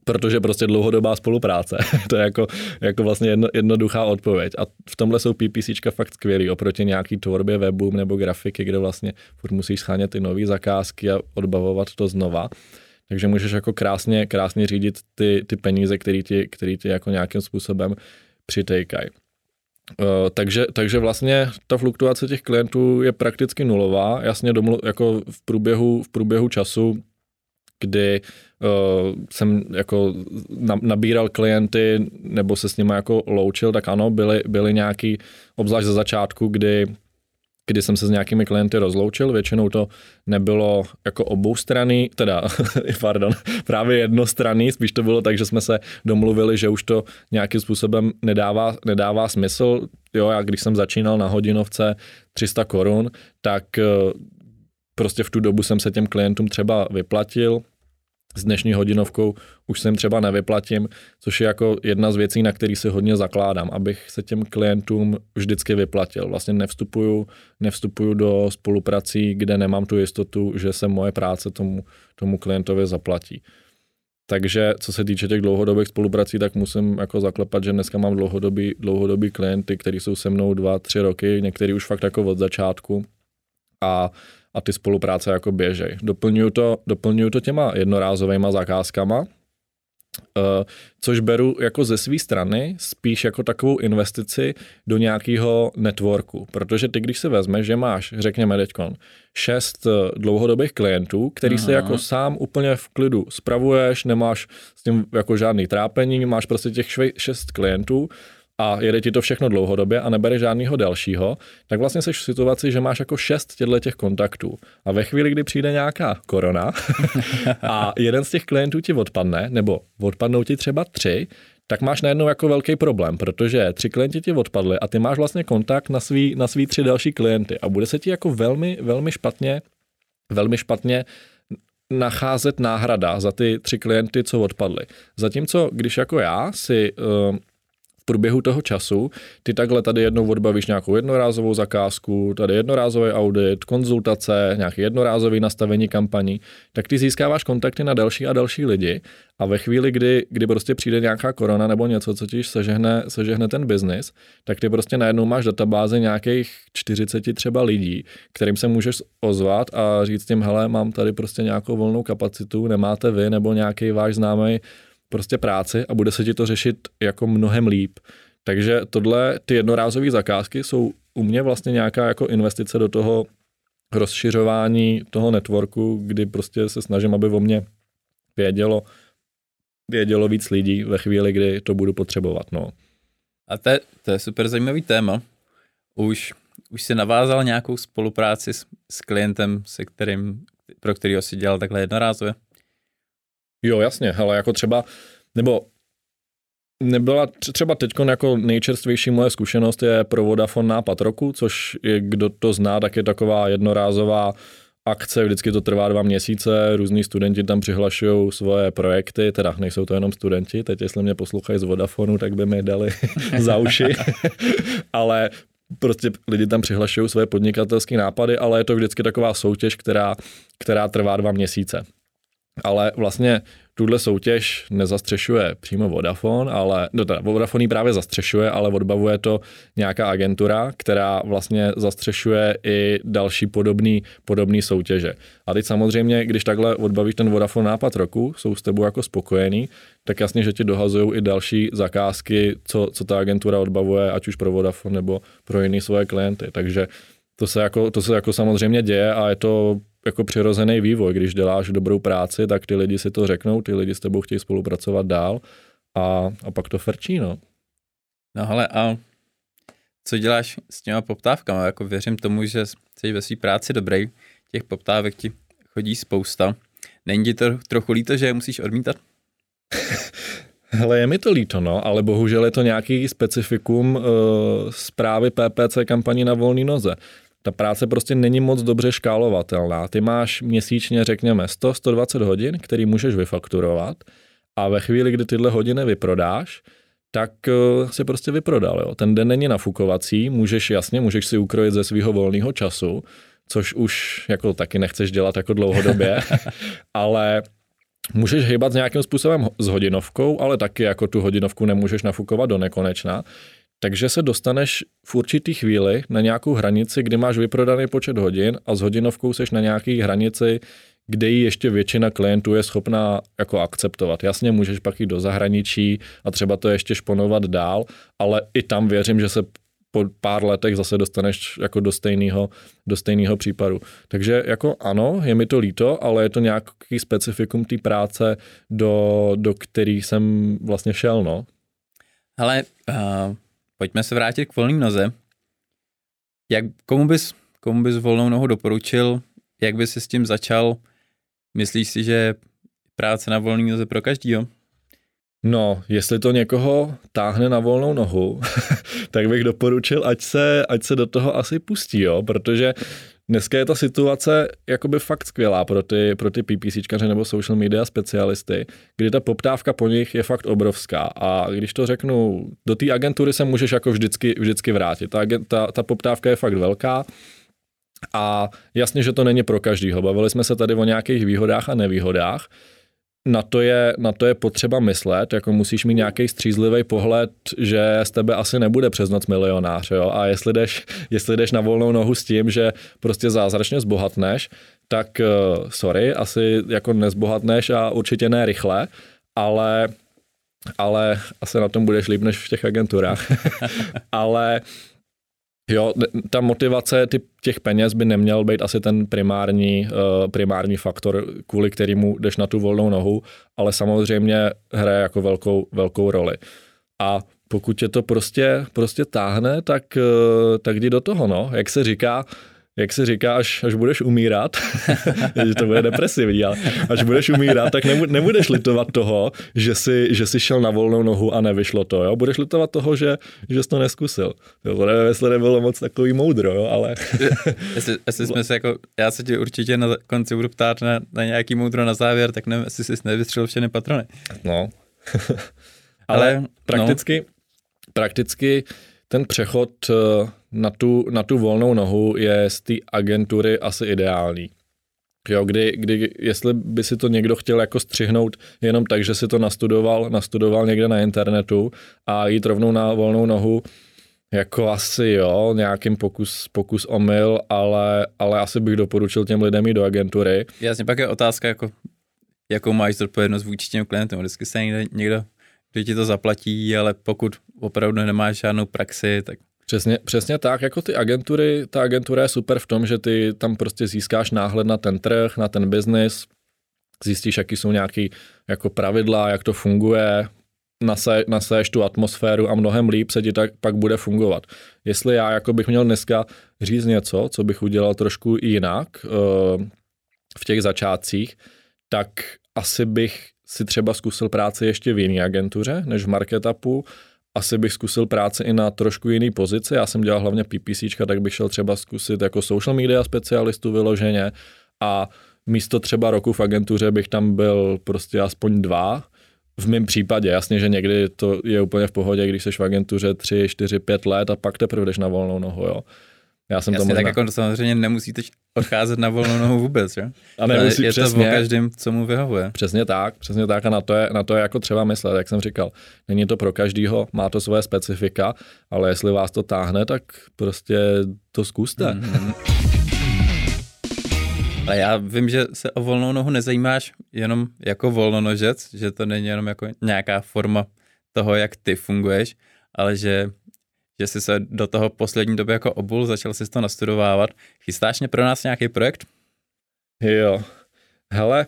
protože prostě dlouhodobá spolupráce. to je jako, jako vlastně jedno, jednoduchá odpověď. A v tomhle jsou PPCčka fakt skvělý oproti nějaký tvorbě webu nebo grafiky, kde vlastně furt musíš schánět ty nové zakázky a odbavovat to znova. Takže můžeš jako krásně, krásně řídit ty, ty peníze, které ti, který ti jako nějakým způsobem přitejkají. Uh, takže, takže vlastně ta fluktuace těch klientů je prakticky nulová. Jasně domlu, jako v průběhu, v průběhu času kdy uh, jsem jako nabíral klienty nebo se s nimi jako loučil, tak ano, byly, byly nějaký, obzvlášť za začátku, kdy kdy jsem se s nějakými klienty rozloučil, většinou to nebylo jako obou strany, teda, pardon, právě jednostranný, spíš to bylo tak, že jsme se domluvili, že už to nějakým způsobem nedává, nedává smysl. Jo, já když jsem začínal na hodinovce 300 korun, tak eh, prostě v tu dobu jsem se těm klientům třeba vyplatil, s dnešní hodinovkou už se jim třeba nevyplatím, což je jako jedna z věcí, na který si hodně zakládám, abych se těm klientům vždycky vyplatil. Vlastně nevstupuju, nevstupuju do spoluprací, kde nemám tu jistotu, že se moje práce tomu, tomu klientovi zaplatí. Takže co se týče těch dlouhodobých spoluprací, tak musím jako zaklepat, že dneska mám dlouhodobý, dlouhodobý klienty, kteří jsou se mnou dva, tři roky, některý už fakt jako od začátku. A a ty spolupráce jako běžej. Doplňuju to, doplňuju to těma jednorázovými zakázkama, Uh, což beru jako ze své strany spíš jako takovou investici do nějakého networku, protože ty, když si vezmeš, že máš, řekněme teďkon, šest uh, dlouhodobých klientů, který Aha. si jako sám úplně v klidu spravuješ, nemáš s tím jako žádný trápení, máš prostě těch šest klientů, a jede ti to všechno dlouhodobě a nebere žádného dalšího, tak vlastně jsi v situaci, že máš jako šest těchto těch kontaktů. A ve chvíli, kdy přijde nějaká korona a jeden z těch klientů ti odpadne, nebo odpadnou ti třeba tři, tak máš najednou jako velký problém, protože tři klienti ti odpadli a ty máš vlastně kontakt na svý, na svý tři další klienty a bude se ti jako velmi, velmi špatně, velmi špatně nacházet náhrada za ty tři klienty, co odpadly. Zatímco, když jako já si uh, průběhu toho času ty takhle tady jednou odbavíš nějakou jednorázovou zakázku, tady jednorázový audit, konzultace, nějaké jednorázové nastavení kampaní, tak ty získáváš kontakty na další a další lidi a ve chvíli, kdy, kdy prostě přijde nějaká korona nebo něco, co ti sežehne, sežehne ten biznis, tak ty prostě najednou máš databáze nějakých 40 třeba lidí, kterým se můžeš ozvat a říct tím, hele, mám tady prostě nějakou volnou kapacitu, nemáte vy nebo nějaký váš známý prostě práci a bude se ti to řešit jako mnohem líp. Takže tohle, ty jednorázové zakázky jsou u mě vlastně nějaká jako investice do toho rozšiřování toho networku, kdy prostě se snažím, aby o mě vědělo, vědělo víc lidí ve chvíli, kdy to budu potřebovat. No. A to je, to je super zajímavý téma. Už, už si navázal nějakou spolupráci s, s klientem, se kterým, pro kterého si dělal takhle jednorázově? Jo, jasně, hele, jako třeba, nebo nebyla třeba teď jako nejčerstvější moje zkušenost je pro Vodafone nápad roku, což je, kdo to zná, tak je taková jednorázová akce, vždycky to trvá dva měsíce, různí studenti tam přihlašují svoje projekty, teda nejsou to jenom studenti, teď jestli mě poslouchají z Vodafonu, tak by mi dali za uši, ale prostě lidi tam přihlašují svoje podnikatelské nápady, ale je to vždycky taková soutěž, která, která trvá dva měsíce ale vlastně tuhle soutěž nezastřešuje přímo Vodafone, ale no teda Vodafone ji právě zastřešuje, ale odbavuje to nějaká agentura, která vlastně zastřešuje i další podobný, podobný soutěže. A teď samozřejmě, když takhle odbavíš ten Vodafone nápad roku, jsou s tebou jako spokojený, tak jasně, že ti dohazují i další zakázky, co, co ta agentura odbavuje, ať už pro Vodafone nebo pro jiné svoje klienty. Takže to se, jako, to se jako samozřejmě děje a je to jako přirozený vývoj. Když děláš dobrou práci, tak ty lidi si to řeknou, ty lidi s tebou chtějí spolupracovat dál a, a pak to frčí, no. No ale a co děláš s těma poptávkama? Jako věřím tomu, že jsi ve své práci dobrý, těch poptávek ti chodí spousta. Není ti to trochu líto, že je musíš odmítat? Hele, je mi to líto, no, ale bohužel je to nějaký specifikum uh, zprávy PPC kampaní na volný noze ta práce prostě není moc dobře škálovatelná. Ty máš měsíčně, řekněme, 100-120 hodin, který můžeš vyfakturovat a ve chvíli, kdy tyhle hodiny vyprodáš, tak eh, se prostě vyprodal. Jo. Ten den není nafukovací, můžeš jasně, můžeš si ukrojit ze svého volného času, což už jako taky nechceš dělat jako dlouhodobě, ale můžeš hýbat nějakým způsobem s hodinovkou, ale taky jako tu hodinovku nemůžeš nafukovat do nekonečna. Takže se dostaneš v určitý chvíli na nějakou hranici, kdy máš vyprodaný počet hodin a s hodinovkou seš na nějaké hranici, kde ji ještě většina klientů je schopná jako akceptovat. Jasně, můžeš pak jít do zahraničí a třeba to ještě šponovat dál, ale i tam věřím, že se po pár letech zase dostaneš jako do stejného, do stejného případu. Takže jako ano, je mi to líto, ale je to nějaký specifikum té práce, do, do který jsem vlastně šel, no. Ale uh, pojďme se vrátit k volné noze. Jak, komu, bys, komu bys volnou nohu doporučil, jak bys si s tím začal? Myslíš si, že práce na volné noze pro každýho? No, jestli to někoho táhne na volnou nohu, tak bych doporučil, ať se, ať se do toho asi pustí, jo, protože Dneska je ta situace jakoby fakt skvělá pro ty, pro ty PPCčkaře nebo social media specialisty, kdy ta poptávka po nich je fakt obrovská. A když to řeknu, do té agentury se můžeš jako vždycky, vždycky vrátit. Ta, ta, ta poptávka je fakt velká. A jasně, že to není pro každýho. Bavili jsme se tady o nějakých výhodách a nevýhodách na to, je, na to je potřeba myslet, jako musíš mít nějaký střízlivý pohled, že z tebe asi nebude přes noc milionář, jo? a jestli jdeš, jestli jdeš na volnou nohu s tím, že prostě zázračně zbohatneš, tak uh, sorry, asi jako nezbohatneš a určitě ne rychle, ale ale asi na tom budeš líp než v těch agenturách. ale Jo, ta motivace těch peněz by neměl být asi ten primární, uh, primární faktor, kvůli kterému jdeš na tu volnou nohu, ale samozřejmě hraje jako velkou, velkou roli. A pokud tě to prostě, prostě táhne, tak, uh, tak jdi do toho, no. Jak se říká, jak se říká, až, až budeš umírat, že to bude depresivní, ale až budeš umírat, tak nebudeš litovat toho, že jsi, že jsi šel na volnou nohu a nevyšlo to, jo? Budeš litovat toho, že, že jsi to neskusil. To nevím, jestli nebylo moc takový moudro, jo? ale... jestli, jestli jsme se jako, já se ti určitě na konci budu ptát na, na nějaký moudro na závěr, tak nevím, jestli jsi nevystřelil všechny patrony. No. ale, ale prakticky, no prakticky ten přechod eh, na tu, na tu volnou nohu je z té agentury asi ideální. Jo, kdy, kdy, jestli by si to někdo chtěl jako střihnout jenom tak, že si to nastudoval, nastudoval někde na internetu a jít rovnou na volnou nohu, jako asi jo, nějakým pokus, pokus omyl, ale, ale asi bych doporučil těm lidem jít do agentury. Jasně, pak je otázka, jako, jakou máš zodpovědnost vůči těm klientům. Vždycky se někdo, někdo, kdo ti to zaplatí, ale pokud opravdu nemáš žádnou praxi, tak Přesně, přesně tak, jako ty agentury, ta agentura je super v tom, že ty tam prostě získáš náhled na ten trh, na ten biznis, zjistíš, jaký jsou nějaké jako pravidla, jak to funguje, nase, tu atmosféru a mnohem líp se ti tak pak bude fungovat. Jestli já jako bych měl dneska říct něco, co bych udělal trošku jinak uh, v těch začátcích, tak asi bych si třeba zkusil práci ještě v jiné agentuře než v marketapu asi bych zkusil práci i na trošku jiný pozici. Já jsem dělal hlavně PPC, tak bych šel třeba zkusit jako social media specialistu vyloženě a místo třeba roku v agentuře bych tam byl prostě aspoň dva. V mém případě, jasně, že někdy to je úplně v pohodě, když jsi v agentuře 3, 4, 5 let a pak teprve jdeš na volnou nohu, jo. Já jsem Jasně, tak jako samozřejmě nemusíte odcházet na volnou nohu vůbec, jo? A nemusí, je přesně, to o každém, co mu vyhovuje. Přesně tak, přesně tak a na to, je, na to je jako třeba myslet, jak jsem říkal. Není to pro každýho, má to svoje specifika, ale jestli vás to táhne, tak prostě to zkuste. Mm-hmm. Ale já vím, že se o volnou nohu nezajímáš jenom jako volnonožec, že to není jenom jako nějaká forma toho, jak ty funguješ, ale že že jsi se do toho poslední doby jako obul, začal jsi to nastudovávat. Chystáš mě pro nás nějaký projekt? Jo. Hele,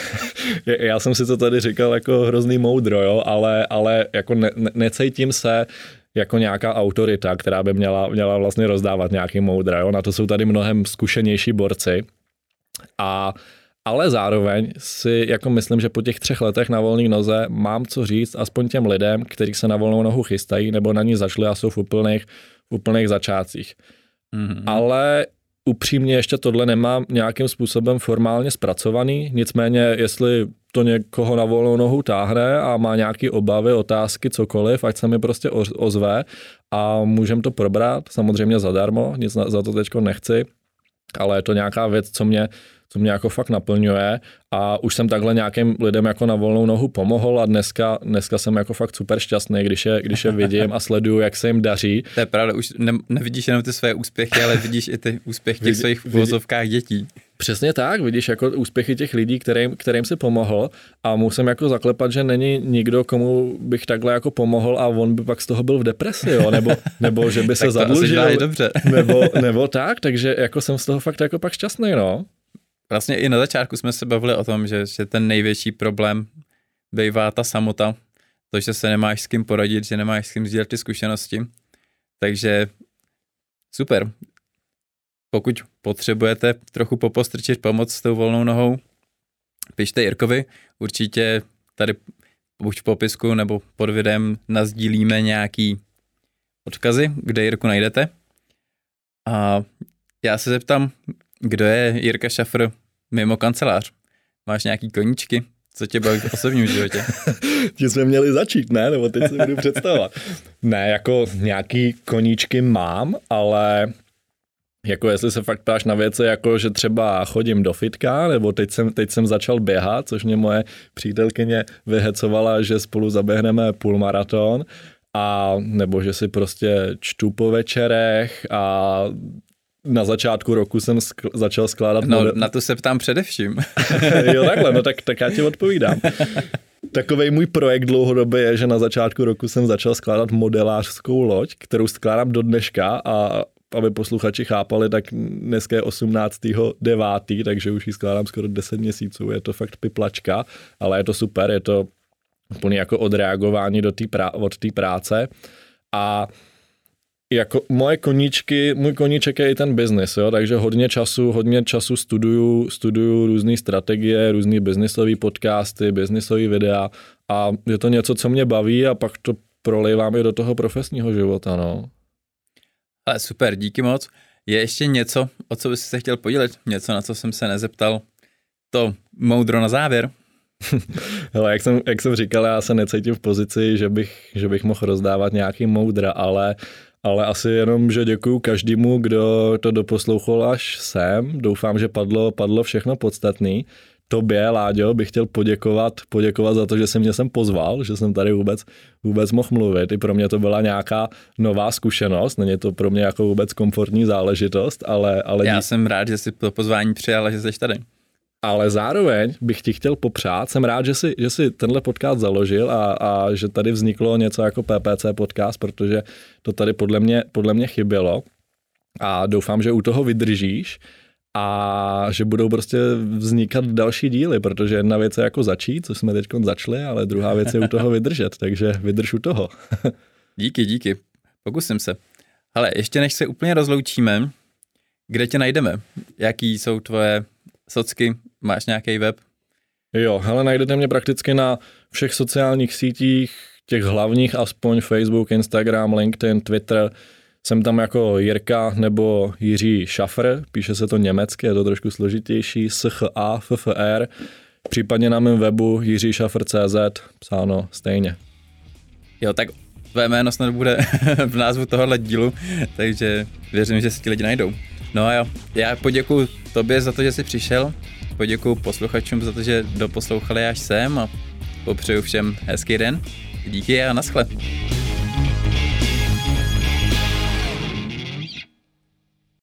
já jsem si to tady říkal jako hrozný moudro, jo, ale, ale jako ne, ne, necítím se jako nějaká autorita, která by měla, měla vlastně rozdávat nějaký moudra, jo. Na to jsou tady mnohem zkušenější borci. A ale zároveň si jako myslím, že po těch třech letech na volné noze mám co říct aspoň těm lidem, kteří se na volnou nohu chystají nebo na ní zašli a jsou v úplných, v úplných začátcích. Mm-hmm. Ale upřímně ještě tohle nemám nějakým způsobem formálně zpracovaný, nicméně jestli to někoho na volnou nohu táhne a má nějaké obavy, otázky, cokoliv, ať se mi prostě ozve a můžeme to probrat, samozřejmě zadarmo, nic za to teďko nechci, ale je to nějaká věc, co mě co mě jako fakt naplňuje a už jsem takhle nějakým lidem jako na volnou nohu pomohl a dneska, dneska jsem jako fakt super šťastný, když je, když je vidím a sleduju, jak se jim daří. To je pravda, už ne, nevidíš jenom ty své úspěchy, ale vidíš i ty úspěchy těch svých uvozovkách dětí. Přesně tak, vidíš jako úspěchy těch lidí, kterým, kterým si pomohl a musím jako zaklepat, že není nikdo, komu bych takhle jako pomohl a on by pak z toho byl v depresi, jo, nebo, nebo že by se zadlužil. dobře. nebo, nebo tak, takže jako jsem z toho fakt jako pak šťastný, no vlastně i na začátku jsme se bavili o tom, že, že ten největší problém bývá ta samota, to, že se nemáš s kým poradit, že nemáš s kým sdílet ty zkušenosti. Takže super. Pokud potřebujete trochu popostrčit pomoc s tou volnou nohou, pište Jirkovi, určitě tady buď v popisku nebo pod videem nazdílíme nějaký odkazy, kde Jirku najdete. A já se zeptám, kdo je Jirka Šafr mimo kancelář? Máš nějaký koníčky? Co tě baví v osobním životě? Ti jsme měli začít, ne? Nebo teď si budu představovat. ne, jako nějaký koníčky mám, ale jako jestli se fakt ptáš na věci, jako že třeba chodím do fitka, nebo teď jsem, teď jsem začal běhat, což mě moje přítelkyně vyhecovala, že spolu zaběhneme půlmaraton, a nebo že si prostě čtu po večerech a na začátku roku jsem skl- začal skládat... No, model... na to se ptám především. jo, takhle, no tak, tak já ti odpovídám. Takový můj projekt dlouhodobě je, že na začátku roku jsem začal skládat modelářskou loď, kterou skládám do dneška a aby posluchači chápali, tak dneska je 18.9., takže už ji skládám skoro 10 měsíců. Je to fakt piplačka, ale je to super, je to úplně jako odreagování do tý prá- od té práce. A jako moje koníčky, můj koníček je i ten biznis, jo, takže hodně času, hodně času studuju, studuju různé strategie, různé biznisové podcasty, biznisové videa a je to něco, co mě baví a pak to prolejvám i do toho profesního života, no. Ale super, díky moc. Je ještě něco, o co bys se chtěl podělit? Něco, na co jsem se nezeptal? To moudro na závěr? Hele, jak jsem, jak jsem říkal, já se necítím v pozici, že bych, že bych mohl rozdávat nějaký moudra, ale, ale asi jenom, že děkuju každému, kdo to doposlouchal až sem. Doufám, že padlo, padlo všechno podstatný. Tobě, Láďo, bych chtěl poděkovat, poděkovat za to, že jsi mě sem pozval, že jsem tady vůbec, vůbec mohl mluvit. I pro mě to byla nějaká nová zkušenost, není to pro mě jako vůbec komfortní záležitost, ale... ale Já dí... jsem rád, že jsi to pozvání přijal a že jsi tady ale zároveň bych ti chtěl popřát, jsem rád, že jsi, že jsi tenhle podcast založil a, a že tady vzniklo něco jako PPC podcast, protože to tady podle mě, podle mě chybělo a doufám, že u toho vydržíš a že budou prostě vznikat další díly, protože jedna věc je jako začít, co jsme teď začali, ale druhá věc je u toho vydržet, takže vydrž u toho. díky, díky. Pokusím se. Ale ještě než se úplně rozloučíme, kde tě najdeme? Jaký jsou tvoje socky, máš nějaký web? Jo, hele, najdete mě prakticky na všech sociálních sítích, těch hlavních aspoň Facebook, Instagram, LinkedIn, Twitter. Jsem tam jako Jirka nebo Jiří Šafr, píše se to německy, je to trošku složitější, SCHA, FFR, případně na mém webu jiříšafr.cz, psáno stejně. Jo, tak tvé jméno snad bude v názvu tohohle dílu, takže věřím, že si ti lidi najdou. No a jo, já poděkuji tobě za to, že jsi přišel, poděkuji posluchačům za to, že doposlouchali až sem a popřeju všem hezký den. Díky a naschle.